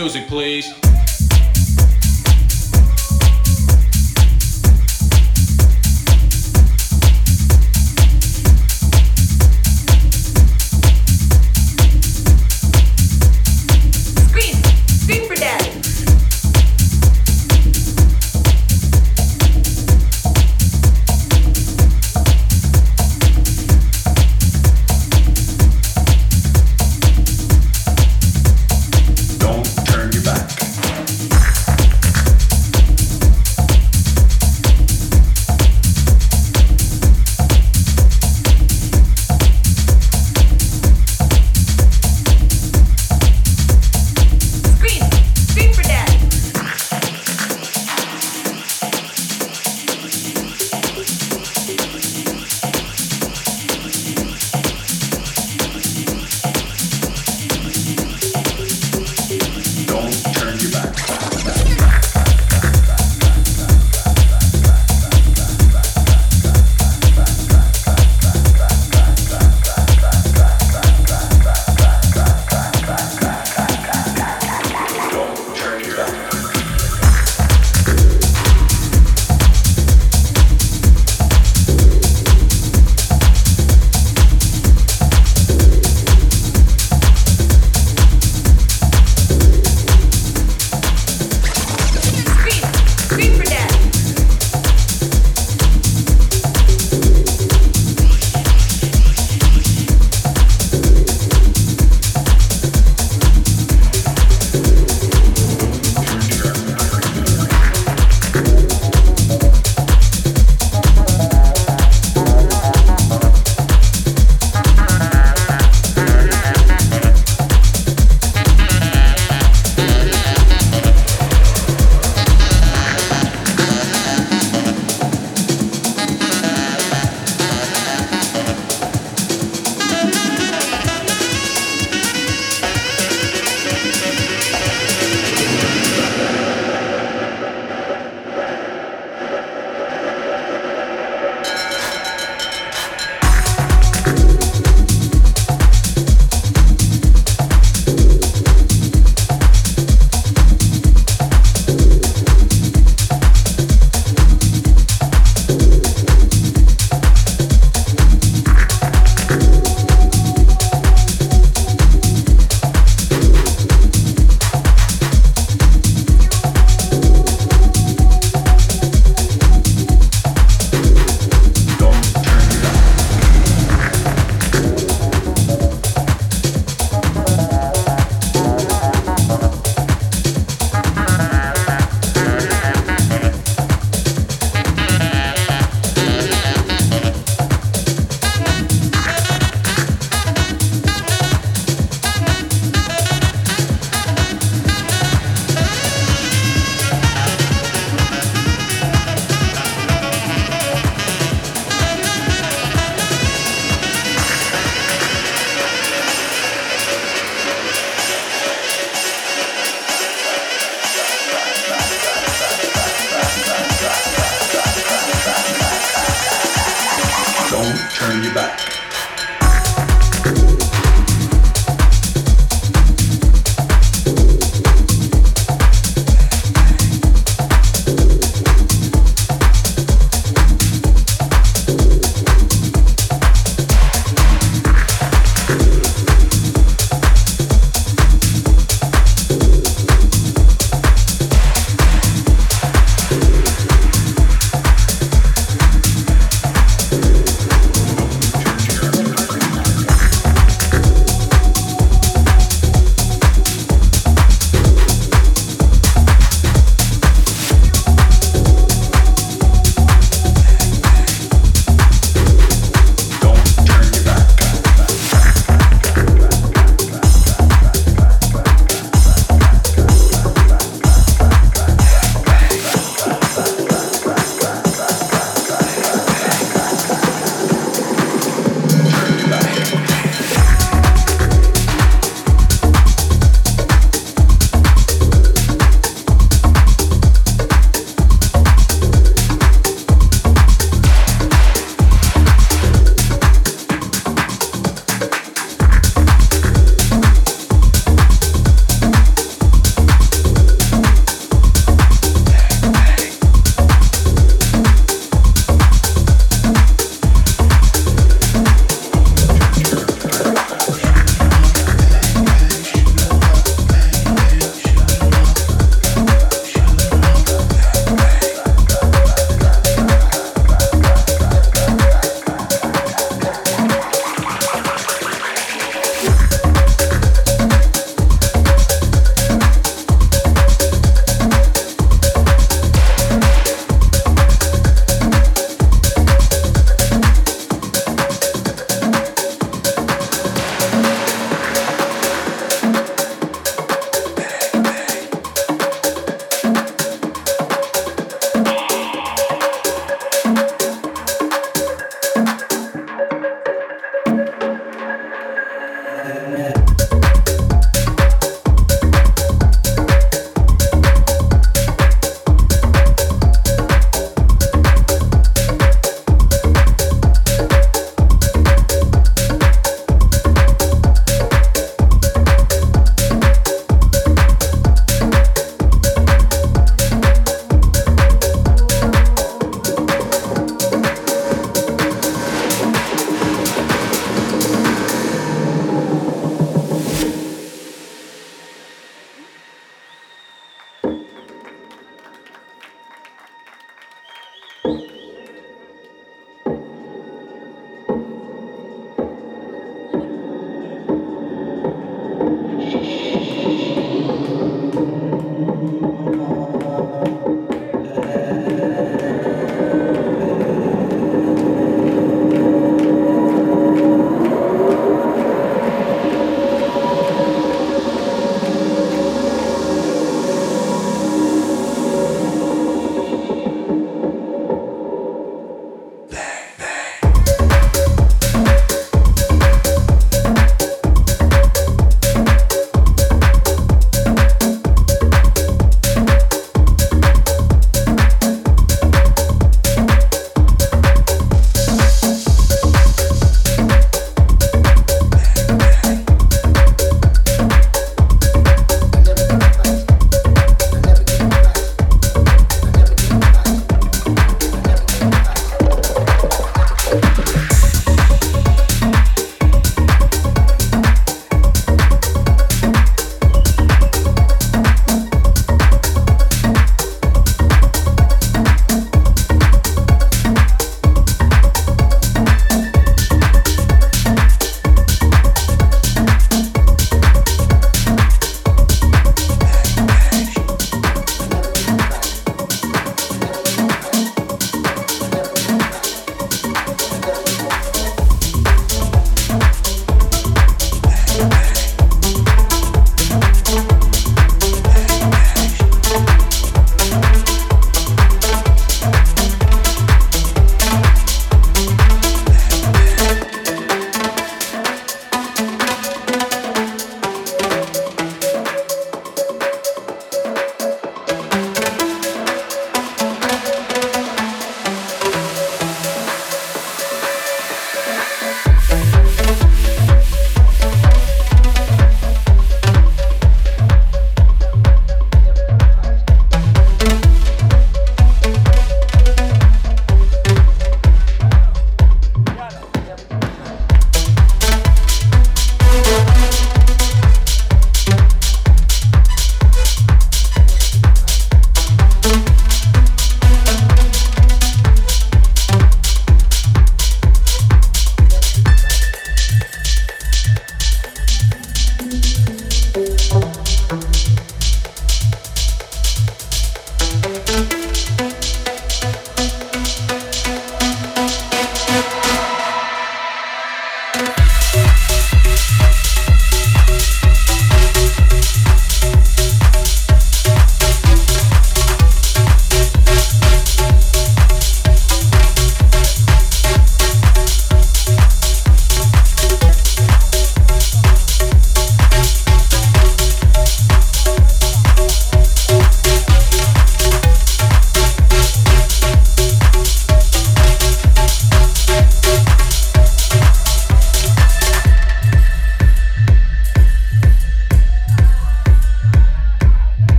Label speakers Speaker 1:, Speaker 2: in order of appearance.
Speaker 1: Music, please.